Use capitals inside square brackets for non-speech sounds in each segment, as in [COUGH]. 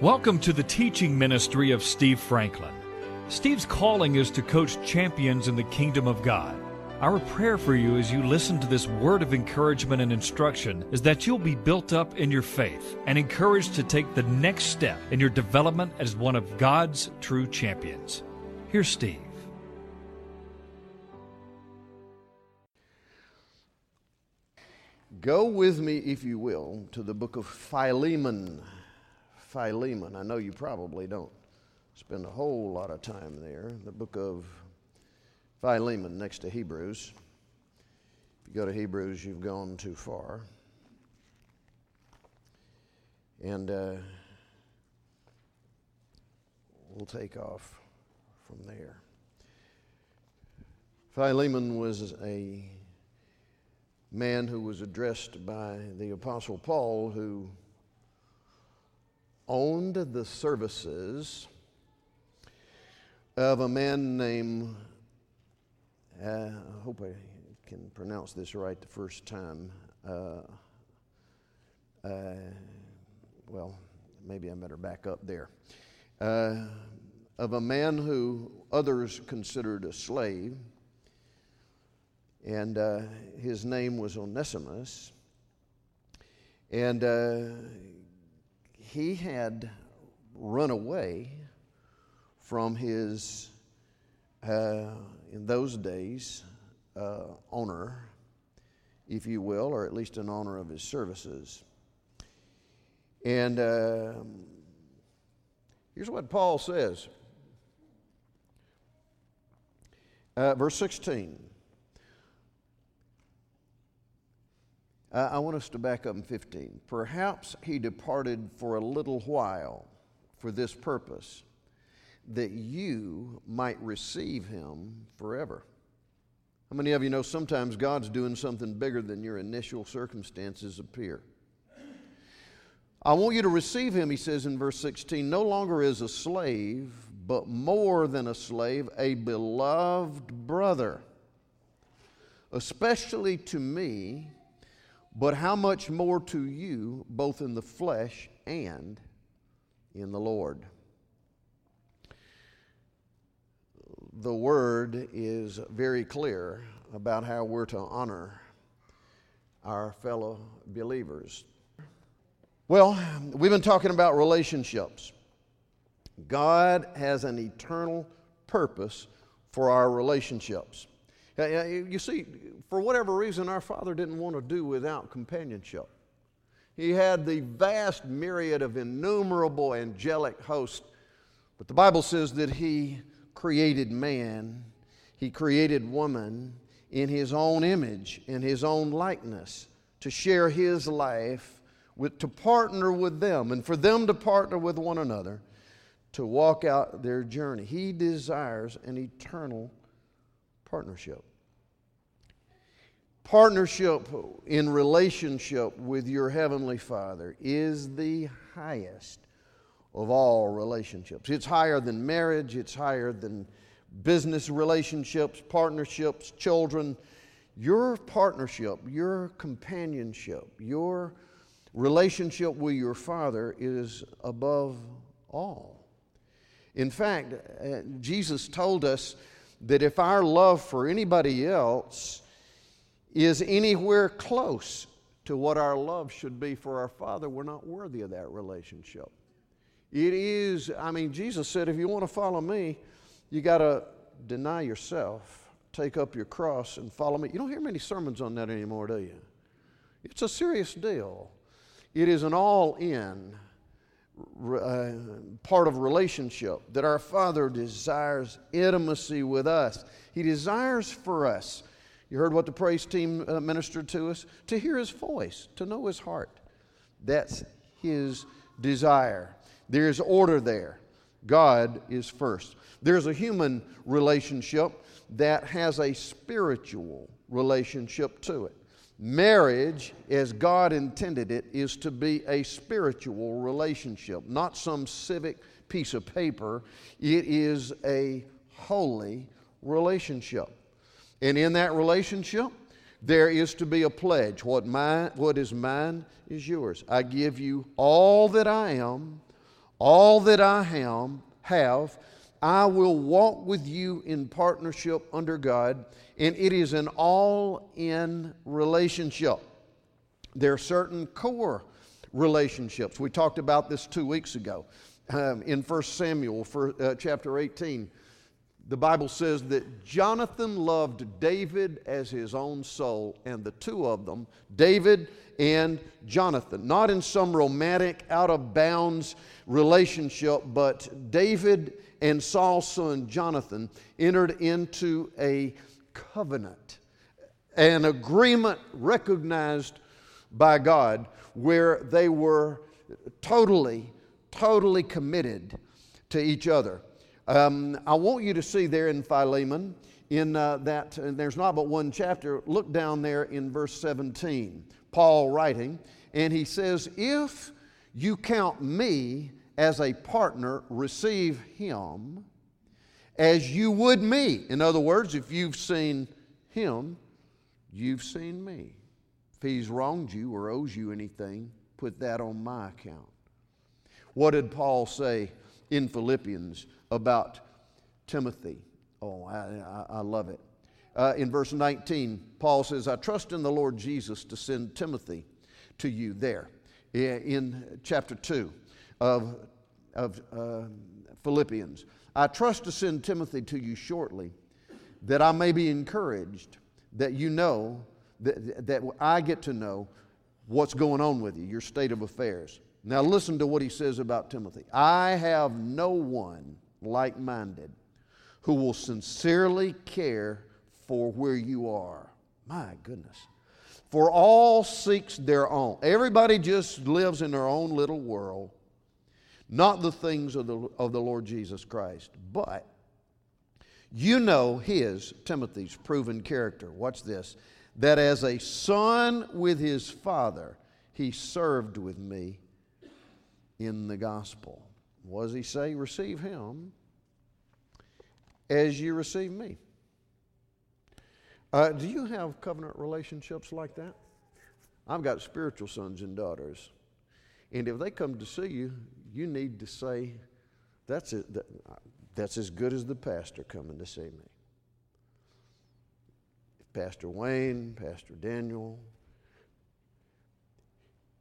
Welcome to the teaching ministry of Steve Franklin. Steve's calling is to coach champions in the kingdom of God. Our prayer for you as you listen to this word of encouragement and instruction is that you'll be built up in your faith and encouraged to take the next step in your development as one of God's true champions. Here's Steve. Go with me, if you will, to the book of Philemon. Philemon. I know you probably don't spend a whole lot of time there. The book of Philemon next to Hebrews. If you go to Hebrews, you've gone too far. And uh, we'll take off from there. Philemon was a man who was addressed by the Apostle Paul, who owned the services of a man named, uh, I hope I can pronounce this right the first time. Uh, uh, well, maybe I better back up there. Uh, of a man who others considered a slave and uh, his name was Onesimus. And uh, he had run away from his, uh, in those days, uh, owner, if you will, or at least an owner of his services. And um, here's what Paul says. Uh, verse 16. Uh, I want us to back up in 15. Perhaps he departed for a little while for this purpose, that you might receive him forever. How many of you know sometimes God's doing something bigger than your initial circumstances appear? I want you to receive him, he says in verse 16, no longer as a slave, but more than a slave, a beloved brother, especially to me but how much more to you, both in the flesh and in the Lord? The word is very clear about how we're to honor our fellow believers. Well, we've been talking about relationships. God has an eternal purpose for our relationships. You see, for whatever reason, our Father didn't want to do without companionship. He had the vast myriad of innumerable angelic hosts, but the Bible says that He created man, He created woman in His own image, in His own likeness, to share His life, with, to partner with them, and for them to partner with one another to walk out their journey. He desires an eternal partnership. Partnership in relationship with your Heavenly Father is the highest of all relationships. It's higher than marriage, it's higher than business relationships, partnerships, children. Your partnership, your companionship, your relationship with your Father is above all. In fact, uh, Jesus told us that if our love for anybody else is anywhere close to what our love should be for our Father, we're not worthy of that relationship. It is, I mean, Jesus said, if you want to follow me, you got to deny yourself, take up your cross, and follow me. You don't hear many sermons on that anymore, do you? It's a serious deal. It is an all in uh, part of relationship that our Father desires intimacy with us. He desires for us. You heard what the praise team uh, ministered to us? To hear His voice, to know His heart. That's His desire. There's order there. God is first. There's a human relationship that has a spiritual relationship to it. Marriage, as God intended it, is to be a spiritual relationship, not some civic piece of paper. It is a holy relationship. And in that relationship, there is to be a pledge. What, mine, what is mine is yours. I give you all that I am, all that I am, have, I will walk with you in partnership under God, and it is an all in relationship. There are certain core relationships. We talked about this two weeks ago um, in 1 Samuel for, uh, chapter 18. The Bible says that Jonathan loved David as his own soul, and the two of them, David and Jonathan, not in some romantic, out of bounds relationship, but David and Saul's son Jonathan entered into a covenant, an agreement recognized by God where they were totally, totally committed to each other. Um, I want you to see there in Philemon, in uh, that, there's not but one chapter, look down there in verse 17. Paul writing, and he says, If you count me as a partner, receive him as you would me. In other words, if you've seen him, you've seen me. If he's wronged you or owes you anything, put that on my account. What did Paul say in Philippians about Timothy? Oh, I, I, love it. Uh, in verse 19, Paul says, I trust in the Lord Jesus to send Timothy to you there. In chapter 2 of, of uh, Philippians, I trust to send Timothy to you shortly, that I may be encouraged, that you know, that, that I get to know what's going on with you, your state of affairs. Now, listen to what he says about Timothy. I have no one like minded who will sincerely care for where you are. My goodness. For all seeks their own. Everybody just lives in their own little world, not the things of the, of the Lord Jesus Christ. But you know his, Timothy's, proven character. Watch this. That as a son with his father, he served with me in the gospel. What does he say? Receive him as you receive me. Uh, do you have covenant relationships like that? I've got spiritual sons and daughters. And if they come to see you, you need to say, that's, it, that, that's as good as the pastor coming to see me. If Pastor Wayne, Pastor Daniel,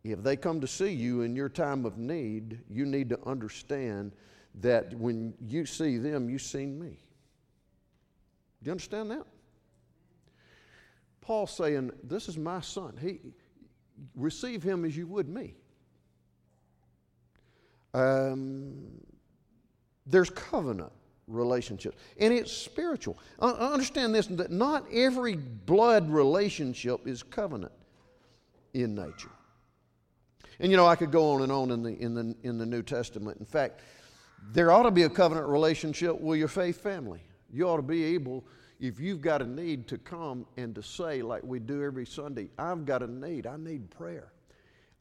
if they come to see you in your time of need, you need to understand that when you see them, you've seen me. Do you understand that? Paul saying, This is my son. He, receive him as you would me. Um, there's covenant relationships, and it's spiritual. I understand this that not every blood relationship is covenant in nature. And you know, I could go on and on in the, in the, in the New Testament. In fact, there ought to be a covenant relationship with your faith family. You ought to be able if you've got a need to come and to say, like we do every Sunday, I've got a need, I need prayer.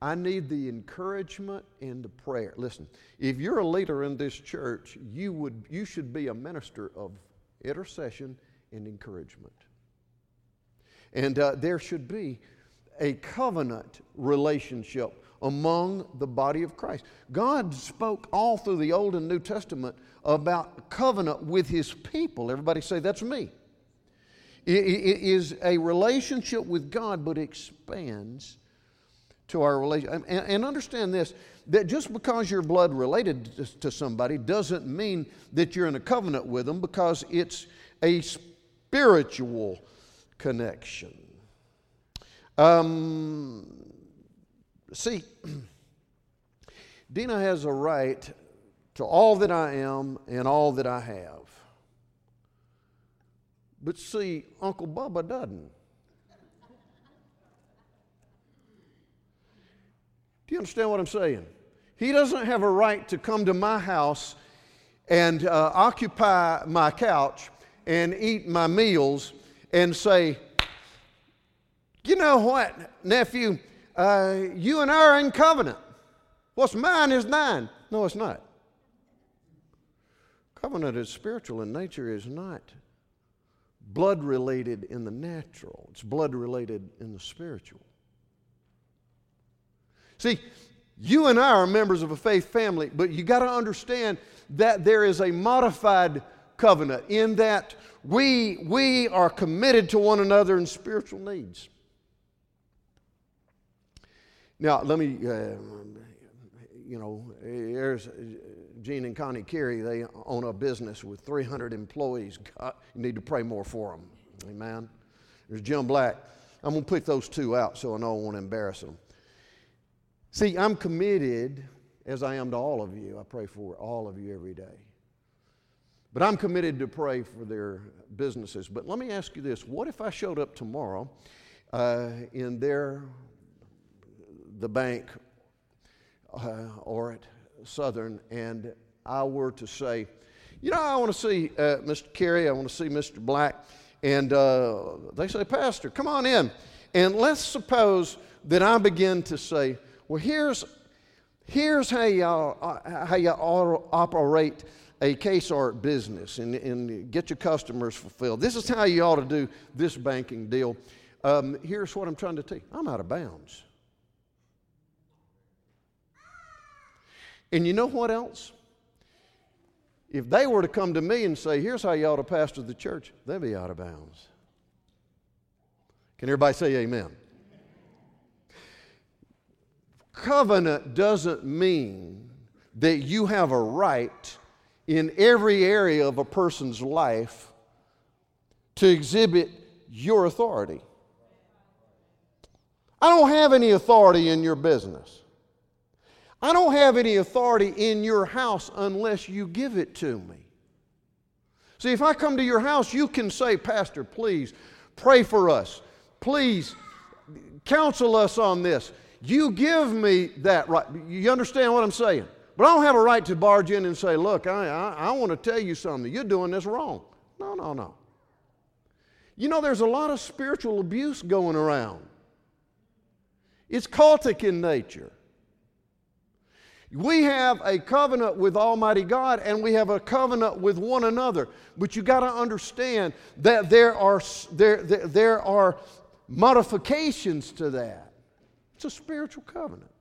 I need the encouragement and the prayer. Listen, if you're a leader in this church, you, would, you should be a minister of intercession and encouragement. And uh, there should be a covenant relationship among the body of Christ. God spoke all through the Old and New Testament about covenant with His people. Everybody say, That's me. It is a relationship with God, but expands to our relation. And understand this that just because you're blood related to somebody doesn't mean that you're in a covenant with them because it's a spiritual connection. Um, see, [CLEARS THROAT] Dina has a right to all that I am and all that I have. But see, Uncle Bubba doesn't. Do you understand what I'm saying? He doesn't have a right to come to my house and uh, occupy my couch and eat my meals and say, you know what, nephew, uh, you and I are in covenant. What's mine is thine. No, it's not. Covenant is spiritual in nature, is not blood related in the natural, it's blood related in the spiritual. See, You and I are members of a faith family, but you got to understand that there is a modified covenant in that we, we are committed to one another in spiritual needs. Now, let me, uh, you know, there's Gene and Connie Carey, they own a business with 300 employees. God, you need to pray more for them. Amen. There's Jim Black. I'm going to pick those two out so I know I won't embarrass them. See, I'm committed, as I am to all of you. I pray for all of you every day. But I'm committed to pray for their businesses. But let me ask you this what if I showed up tomorrow uh, in their, the bank uh, or at Southern and I were to say, you know, I want to see uh, Mr. Carey, I want to see Mr. Black, and uh, they say, Pastor, come on in. And let's suppose that I begin to say, well, here's, here's how you uh, how you operate a case art business and, and get your customers fulfilled. This is how you ought to do this banking deal. Um, here's what I'm trying to tell you I'm out of bounds. And you know what else? If they were to come to me and say, here's how you ought to pastor the church, they'd be out of bounds. Can everybody say amen? Covenant doesn't mean that you have a right in every area of a person's life to exhibit your authority. I don't have any authority in your business. I don't have any authority in your house unless you give it to me. See, if I come to your house, you can say, Pastor, please pray for us. Please counsel us on this. You give me that right. You understand what I'm saying? But I don't have a right to barge in and say, Look, I, I, I want to tell you something. You're doing this wrong. No, no, no. You know, there's a lot of spiritual abuse going around, it's cultic in nature. We have a covenant with Almighty God and we have a covenant with one another. But you got to understand that there are, there, there, there are modifications to that. It's a spiritual covenant.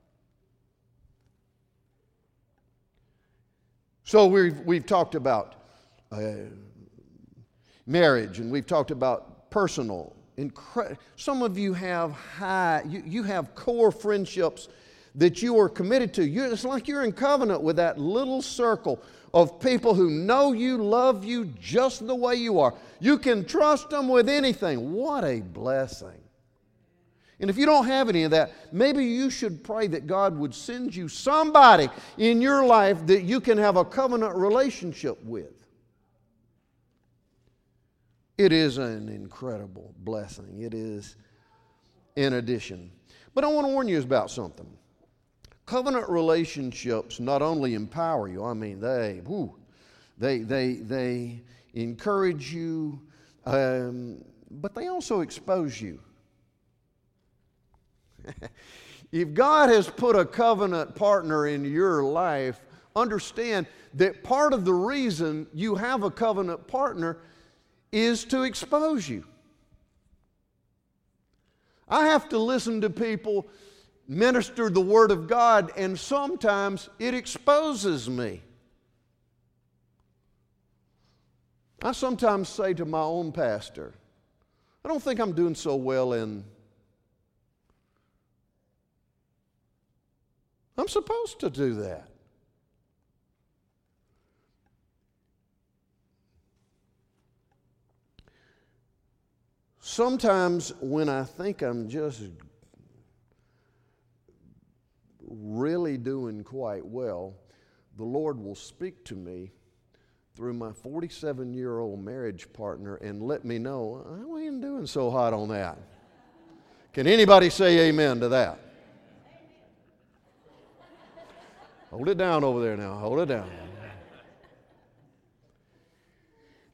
So we've, we've talked about uh, marriage and we've talked about personal. Incre- Some of you have high, you, you have core friendships that you are committed to. you it's like you're in covenant with that little circle of people who know you, love you just the way you are. You can trust them with anything. What a blessing. And if you don't have any of that, maybe you should pray that God would send you somebody in your life that you can have a covenant relationship with. It is an incredible blessing. It is in addition. But I want to warn you about something. Covenant relationships not only empower you, I mean, they, whew, they, they, they encourage you, um, but they also expose you. [LAUGHS] if God has put a covenant partner in your life, understand that part of the reason you have a covenant partner is to expose you. I have to listen to people minister the Word of God, and sometimes it exposes me. I sometimes say to my own pastor, I don't think I'm doing so well in. I'm supposed to do that. Sometimes when I think I'm just really doing quite well, the Lord will speak to me through my 47 year old marriage partner and let me know oh, I ain't doing so hot on that. Can anybody say amen to that? Hold it down over there now. Hold it down.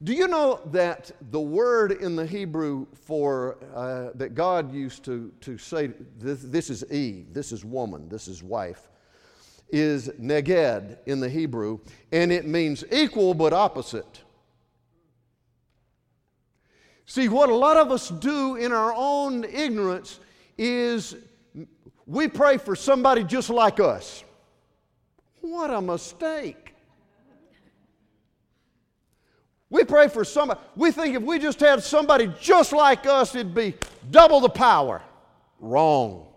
Do you know that the word in the Hebrew for uh, that God used to, to say this, this, is Eve, this is woman, this is wife, is neged in the Hebrew, and it means equal but opposite. See, what a lot of us do in our own ignorance is we pray for somebody just like us. What a mistake. We pray for somebody. We think if we just had somebody just like us, it'd be double the power. Wrong.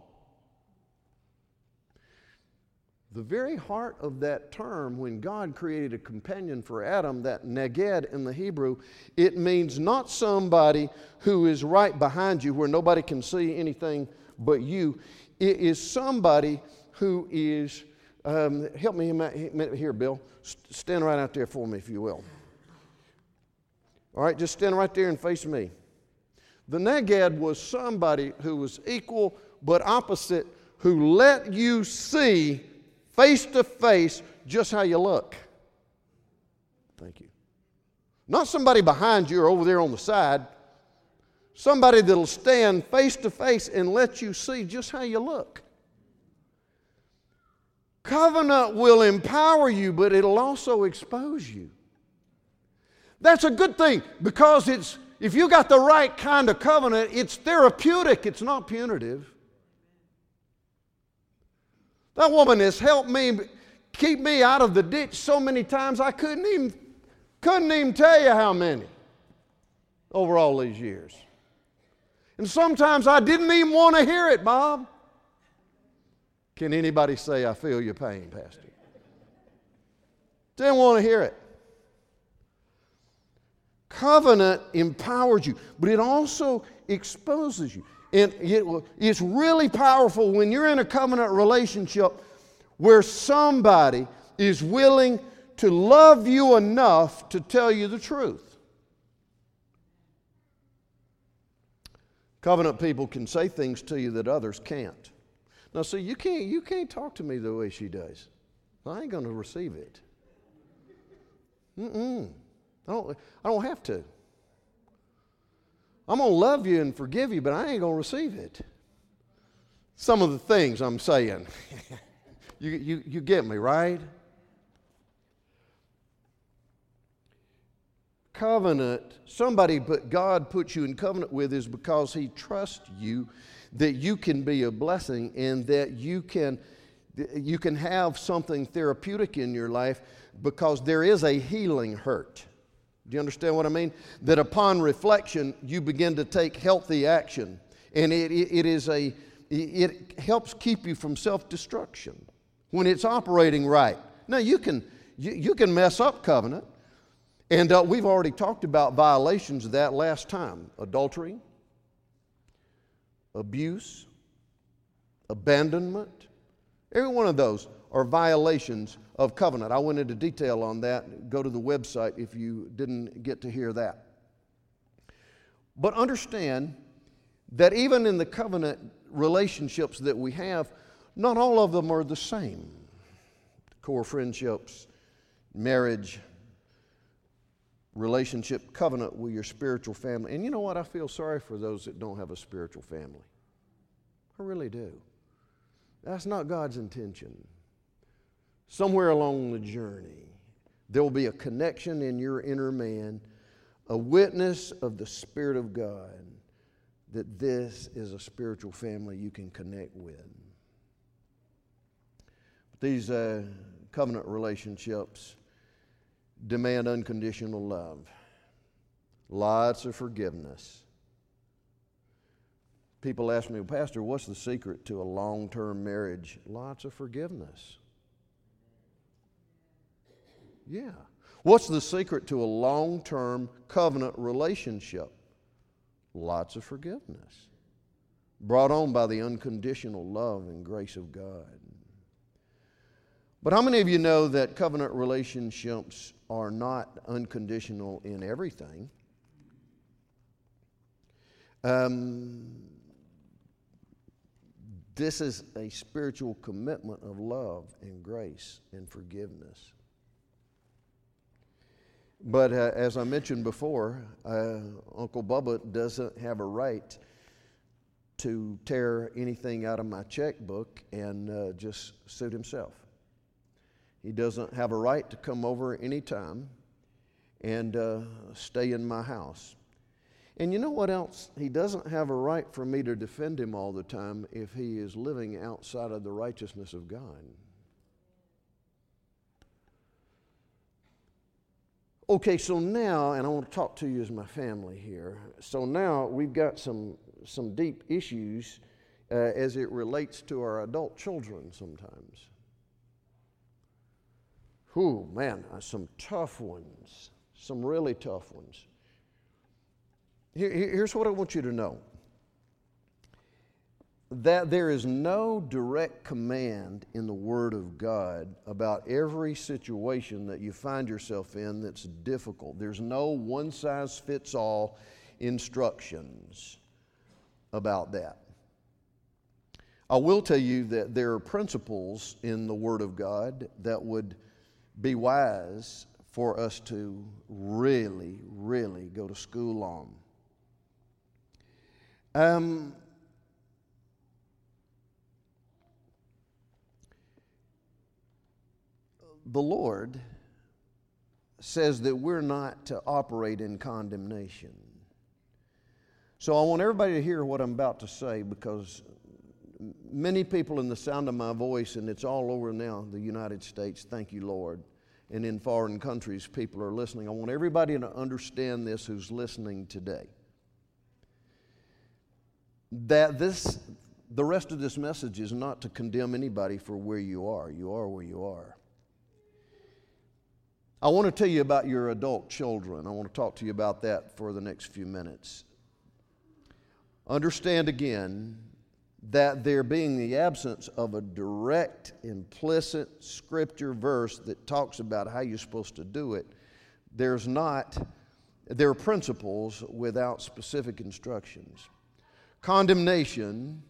The very heart of that term, when God created a companion for Adam, that neged in the Hebrew, it means not somebody who is right behind you where nobody can see anything but you. It is somebody who is, um, help me here, Bill. Stand right out there for me, if you will. All right, just stand right there and face me. The neged was somebody who was equal but opposite, who let you see face to face just how you look. Thank you. Not somebody behind you or over there on the side. Somebody that'll stand face to face and let you see just how you look. Covenant will empower you, but it'll also expose you. That's a good thing because it's if you got the right kind of covenant, it's therapeutic, it's not punitive. That woman has helped me keep me out of the ditch so many times I couldn't even couldn't even tell you how many over all these years. And sometimes I didn't even want to hear it, Bob. Can anybody say I feel your pain, Pastor? Didn't want to hear it. Covenant empowers you, but it also exposes you. And it's really powerful when you're in a covenant relationship where somebody is willing to love you enough to tell you the truth. Covenant people can say things to you that others can't. Now, see, you can't, you can't talk to me the way she does. I ain't going to receive it. Mm-mm. I don't, I don't have to. I'm going to love you and forgive you, but I ain't going to receive it. Some of the things I'm saying. [LAUGHS] you, you, you get me, right? Covenant, somebody but God puts you in covenant with is because He trusts you that you can be a blessing and that you can, you can have something therapeutic in your life because there is a healing hurt. Do you understand what I mean? That upon reflection, you begin to take healthy action. And it, it, is a, it helps keep you from self destruction when it's operating right. Now, you can, you, you can mess up covenant. And uh, we've already talked about violations of that last time adultery, abuse, abandonment. Every one of those are violations of covenant. I went into detail on that. Go to the website if you didn't get to hear that. But understand that even in the covenant relationships that we have, not all of them are the same. Core friendships, marriage, relationship, covenant with your spiritual family. And you know what? I feel sorry for those that don't have a spiritual family. I really do. That's not God's intention somewhere along the journey, there will be a connection in your inner man, a witness of the Spirit of God that this is a spiritual family you can connect with. These uh, covenant relationships demand unconditional love, lots of forgiveness. People ask me, well, Pastor, what's the secret to a long term marriage? Lots of forgiveness. Yeah. What's the secret to a long term covenant relationship? Lots of forgiveness, brought on by the unconditional love and grace of God. But how many of you know that covenant relationships are not unconditional in everything? Um, this is a spiritual commitment of love and grace and forgiveness. But uh, as I mentioned before, uh, Uncle Bubba doesn't have a right to tear anything out of my checkbook and uh, just suit himself. He doesn't have a right to come over anytime and uh, stay in my house. And you know what else? He doesn't have a right for me to defend him all the time if he is living outside of the righteousness of God. Okay, so now, and I want to talk to you as my family here. So now we've got some, some deep issues uh, as it relates to our adult children sometimes. Whew, man, uh, some tough ones, some really tough ones. Here, here's what I want you to know that there is no direct command in the Word of God about every situation that you find yourself in that's difficult. There's no one size fits all instructions about that. I will tell you that there are principles in the Word of God that would be wise for us to really, really go to school on. Um, the Lord says that we're not to operate in condemnation. So I want everybody to hear what I'm about to say because many people in the sound of my voice, and it's all over now, the United States, thank you, Lord, and in foreign countries, people are listening. I want everybody to understand this who's listening today. That this, the rest of this message is not to condemn anybody for where you are. You are where you are. I want to tell you about your adult children. I want to talk to you about that for the next few minutes. Understand again that there being the absence of a direct, implicit scripture verse that talks about how you're supposed to do it, there's not, there are principles without specific instructions. Condemnation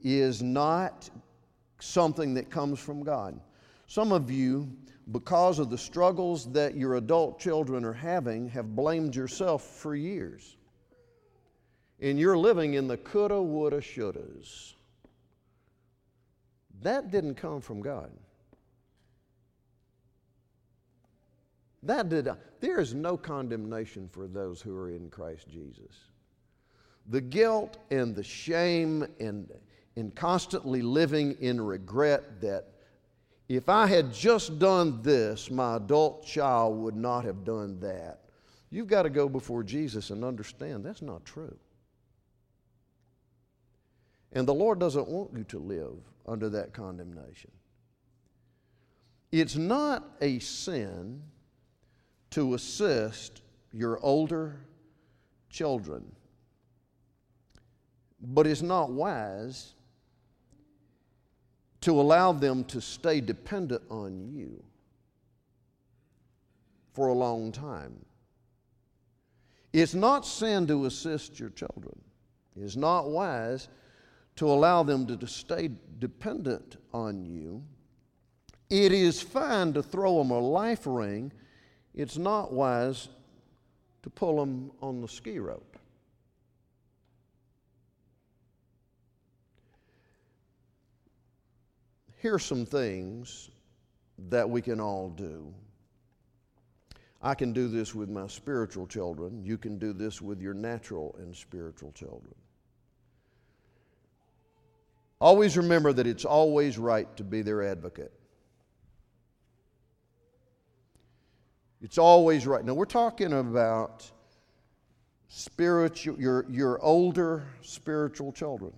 is not something that comes from God. Some of you because of the struggles that your adult children are having, have blamed yourself for years. And you're living in the coulda, woulda, shouldas. That didn't come from God. That did. There is no condemnation for those who are in Christ Jesus. The guilt and the shame and, and constantly living in regret that if I had just done this, my adult child would not have done that. You've got to go before Jesus and understand that's not true. And the Lord doesn't want you to live under that condemnation. It's not a sin to assist your older children, but it's not wise to allow them to stay dependent on you for a long time. It's not sin to assist your children. It's not wise to allow them to stay dependent on you. It is fine to throw them a life ring. It's not wise to pull them on the ski rope. Here's some things that we can all do. I can do this with my spiritual children. You can do this with your natural and spiritual children. Always remember that it's always right to be their advocate. It's always right. Now, we're talking about spiritual, your, your older spiritual children.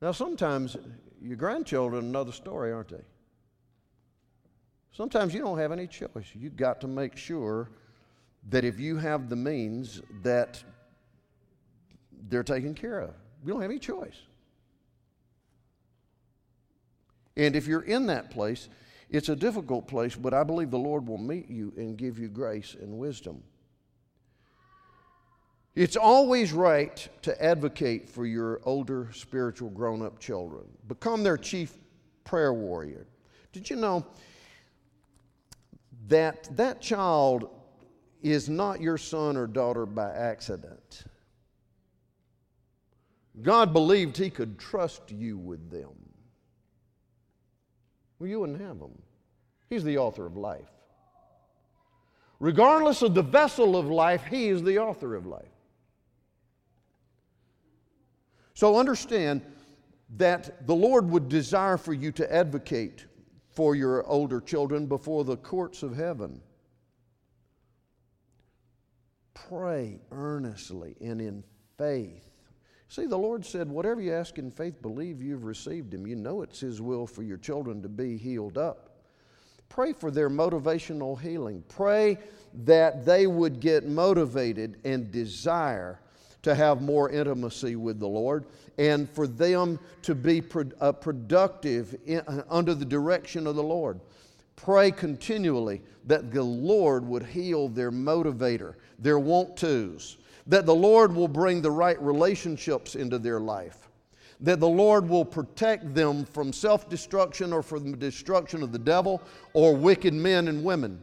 Now, sometimes your grandchildren, another story, aren't they? Sometimes you don't have any choice. You've got to make sure that if you have the means, that they're taken care of. You don't have any choice. And if you're in that place, it's a difficult place, but I believe the Lord will meet you and give you grace and wisdom. It's always right to advocate for your older spiritual grown up children. Become their chief prayer warrior. Did you know that that child is not your son or daughter by accident? God believed He could trust you with them. Well, you wouldn't have them. He's the author of life. Regardless of the vessel of life, He is the author of life. So understand that the Lord would desire for you to advocate for your older children before the courts of heaven. Pray earnestly and in faith. See, the Lord said, Whatever you ask in faith, believe you've received Him. You know it's His will for your children to be healed up. Pray for their motivational healing. Pray that they would get motivated and desire to have more intimacy with the Lord and for them to be uh, productive uh, under the direction of the Lord. Pray continually that the Lord would heal their motivator, their want tos, that the Lord will bring the right relationships into their life, that the Lord will protect them from self destruction or from the destruction of the devil or wicked men and women.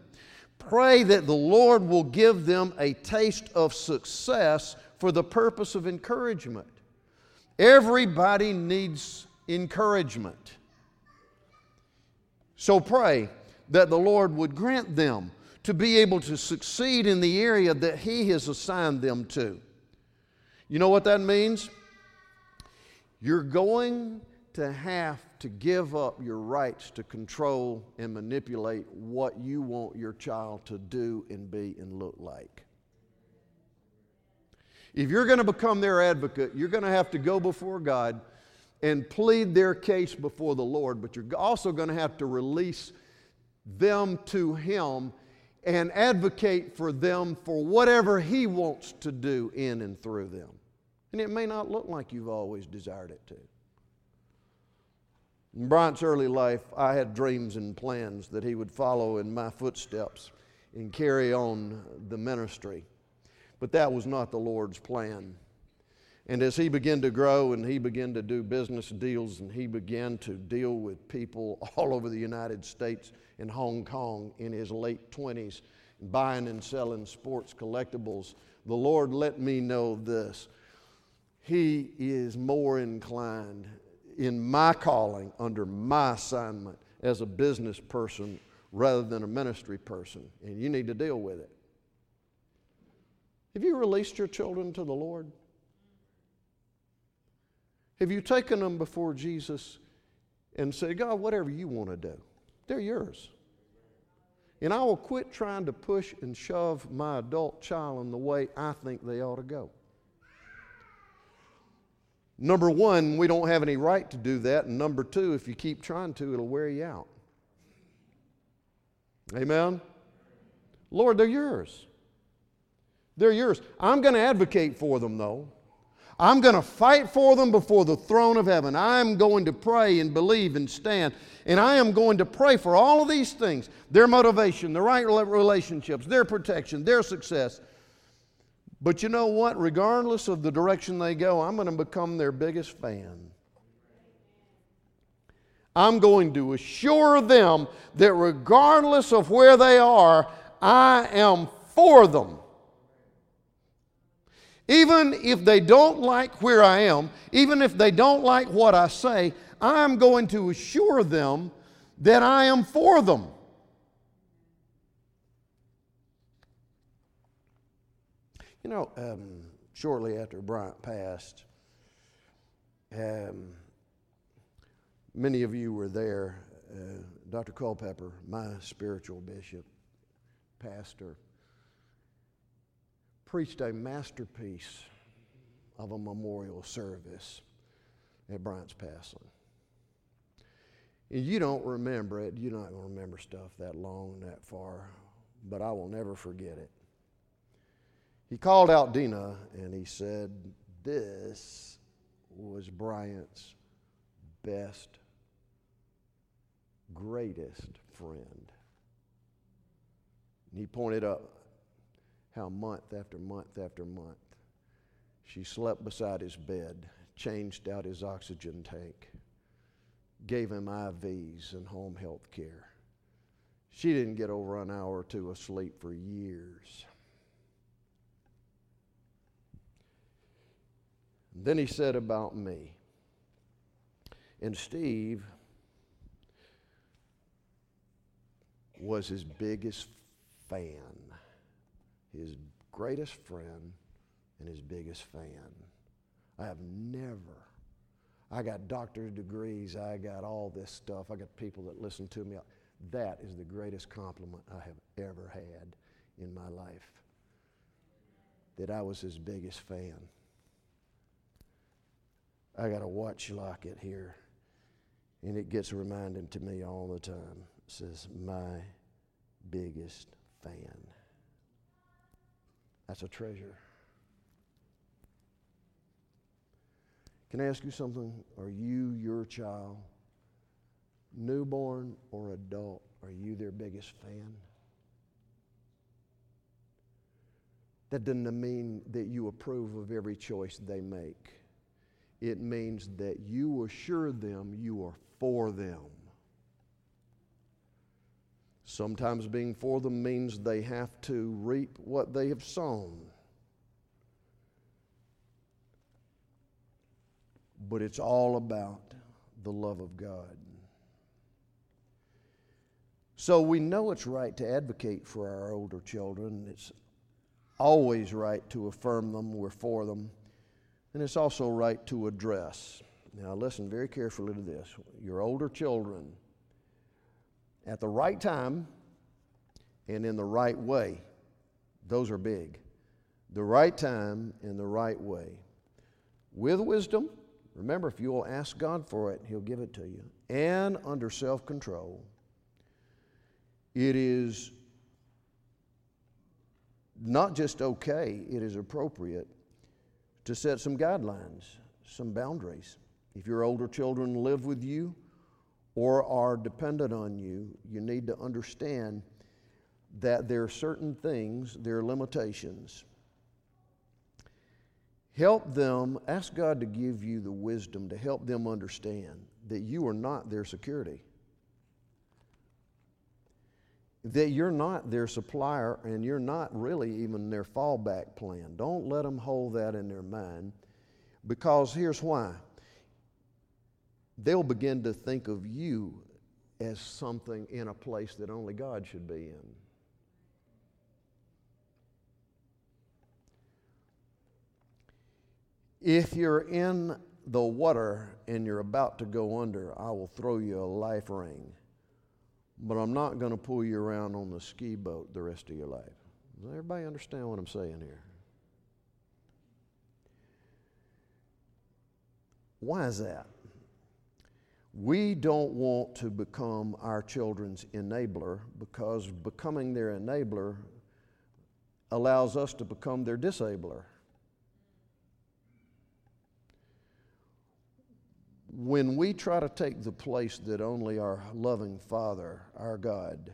Pray that the Lord will give them a taste of success for the purpose of encouragement. Everybody needs encouragement. So pray that the Lord would grant them to be able to succeed in the area that He has assigned them to. You know what that means? You're going to have to give up your rights to control and manipulate what you want your child to do and be and look like. If you're going to become their advocate, you're going to have to go before God and plead their case before the Lord, but you're also going to have to release them to Him and advocate for them for whatever He wants to do in and through them. And it may not look like you've always desired it to. In Bryant's early life, I had dreams and plans that he would follow in my footsteps and carry on the ministry. But that was not the Lord's plan. And as he began to grow and he began to do business deals and he began to deal with people [LAUGHS] all over the United States and Hong Kong in his late 20s, buying and selling sports collectibles, the Lord let me know this. He is more inclined in my calling, under my assignment as a business person rather than a ministry person. And you need to deal with it. Have you released your children to the Lord? Have you taken them before Jesus and said, God, whatever you want to do, they're yours. And I will quit trying to push and shove my adult child in the way I think they ought to go. Number one, we don't have any right to do that. And number two, if you keep trying to, it'll wear you out. Amen? Lord, they're yours. They're yours. I'm going to advocate for them, though. I'm going to fight for them before the throne of heaven. I'm going to pray and believe and stand. And I am going to pray for all of these things their motivation, the right relationships, their protection, their success. But you know what? Regardless of the direction they go, I'm going to become their biggest fan. I'm going to assure them that regardless of where they are, I am for them. Even if they don't like where I am, even if they don't like what I say, I'm going to assure them that I am for them. You know, um, shortly after Bryant passed, um, many of you were there. Uh, Dr. Culpepper, my spiritual bishop, pastor, preached a masterpiece of a memorial service at Bryant's passing. And you don't remember it, you're not going to remember stuff that long, that far, but I will never forget it. He called out Dina and he said, This was Bryant's best, greatest friend. And he pointed up how month after month after month she slept beside his bed, changed out his oxygen tank, gave him IVs and home health care. She didn't get over an hour or two of sleep for years. then he said about me, and Steve was his biggest fan, his greatest friend and his biggest fan. I have never, I got doctorate degrees, I got all this stuff, I got people that listen to me. That is the greatest compliment I have ever had in my life. That I was his biggest fan. I got a watch locket here, and it gets reminded to me all the time. It says, My biggest fan. That's a treasure. Can I ask you something? Are you your child, newborn or adult, are you their biggest fan? That doesn't mean that you approve of every choice they make. It means that you assure them you are for them. Sometimes being for them means they have to reap what they have sown. But it's all about the love of God. So we know it's right to advocate for our older children. It's always right to affirm them, we're for them. And it's also right to address. Now, listen very carefully to this. Your older children, at the right time and in the right way, those are big. The right time and the right way. With wisdom, remember, if you'll ask God for it, He'll give it to you, and under self control, it is not just okay, it is appropriate to set some guidelines, some boundaries. If your older children live with you or are dependent on you, you need to understand that there are certain things, there are limitations. Help them, ask God to give you the wisdom to help them understand that you are not their security that you're not their supplier and you're not really even their fallback plan. Don't let them hold that in their mind because here's why they'll begin to think of you as something in a place that only God should be in. If you're in the water and you're about to go under, I will throw you a life ring but I'm not going to pull you around on the ski boat the rest of your life. Does everybody understand what I'm saying here? Why is that? We don't want to become our children's enabler because becoming their enabler allows us to become their disabler. when we try to take the place that only our loving Father, our God,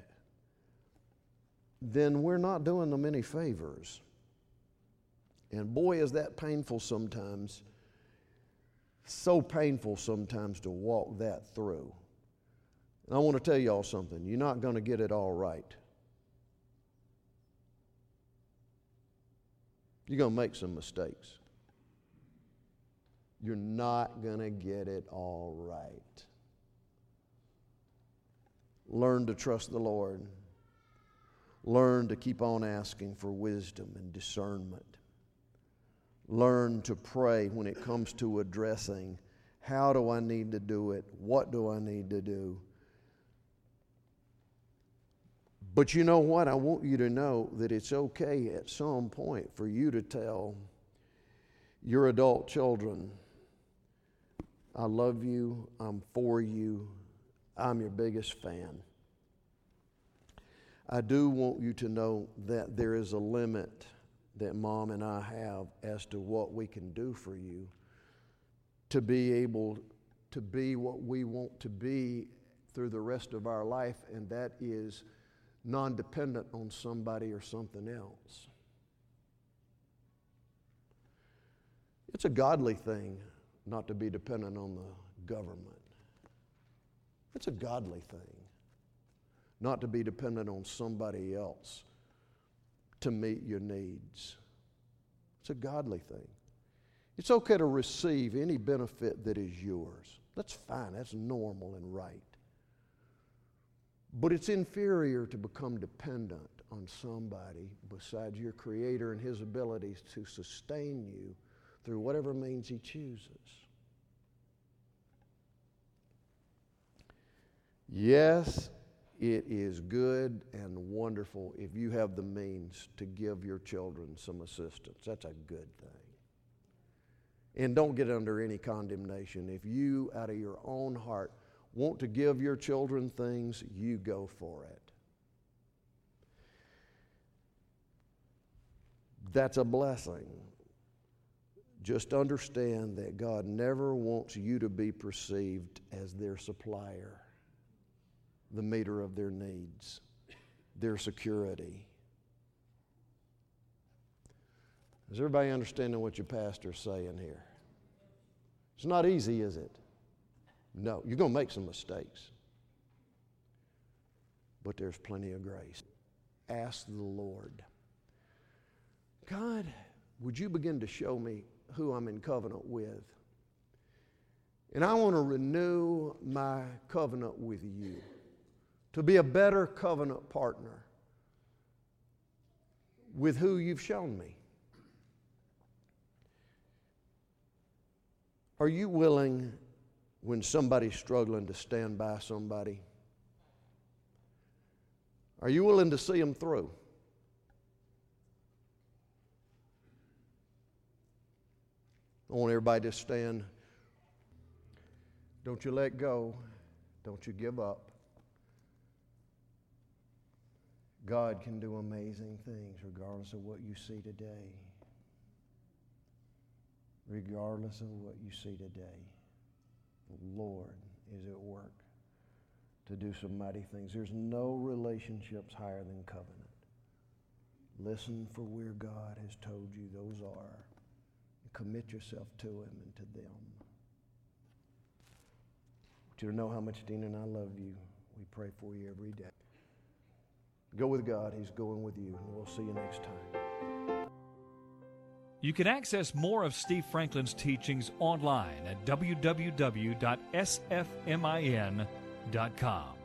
then we're not doing them any favors. And boy, is that painful sometimes. So painful sometimes to walk that through. And I want to tell y'all something you're not going to get it all right. You're going to make some mistakes you're not going to get it all right. Learn to trust the Lord. Learn to keep on asking for wisdom and discernment. Learn to pray when it comes to addressing how do I need to do it? What do I need to do? But you know what? I want you to know that it's okay at some point for you to tell your adult children I love you. I'm for you. I'm your biggest fan. I do want you to know that there is a limit that mom and I have as to what we can do for you to be able to be what we want to be through the rest of our life, and that is non dependent on somebody or something else. It's a godly thing not to be dependent on the government. It's a godly thing not to be dependent on somebody else to meet your needs. It's a godly thing. It's okay to receive any benefit that is yours. That's fine, that's normal and right. But it's inferior to become dependent on somebody besides your Creator and His abilities to sustain you through whatever means He chooses. Yes, it is good and wonderful if you have the means to give your children some assistance. That's a good thing. And don't get under any condemnation. If you, out of your own heart, want to give your children things, you go for it. That's a blessing. Just understand that God never wants you to be perceived as their supplier the meter of their needs, their security. Is everybody understanding what your pastor's saying here? It's not easy, is it? No, you're going to make some mistakes. But there's plenty of grace. Ask the Lord, God, would you begin to show me who I'm in covenant with? And I want to renew my covenant with you to be a better covenant partner with who you've shown me. Are you willing, when somebody's struggling, to stand by somebody? Are you willing to see them through? I want everybody to stand. Don't you let go. Don't you give up. God can do amazing things regardless of what you see today. Regardless of what you see today, the Lord is at work to do some mighty things. There's no relationships higher than covenant. Listen for where God has told you those are. And Commit yourself to Him and to them. I want you to know how much Dean and I love you. We pray for you every day. Go with God, He's going with you, and we'll see you next time. You can access more of Steve Franklin's teachings online at www.sfmin.com.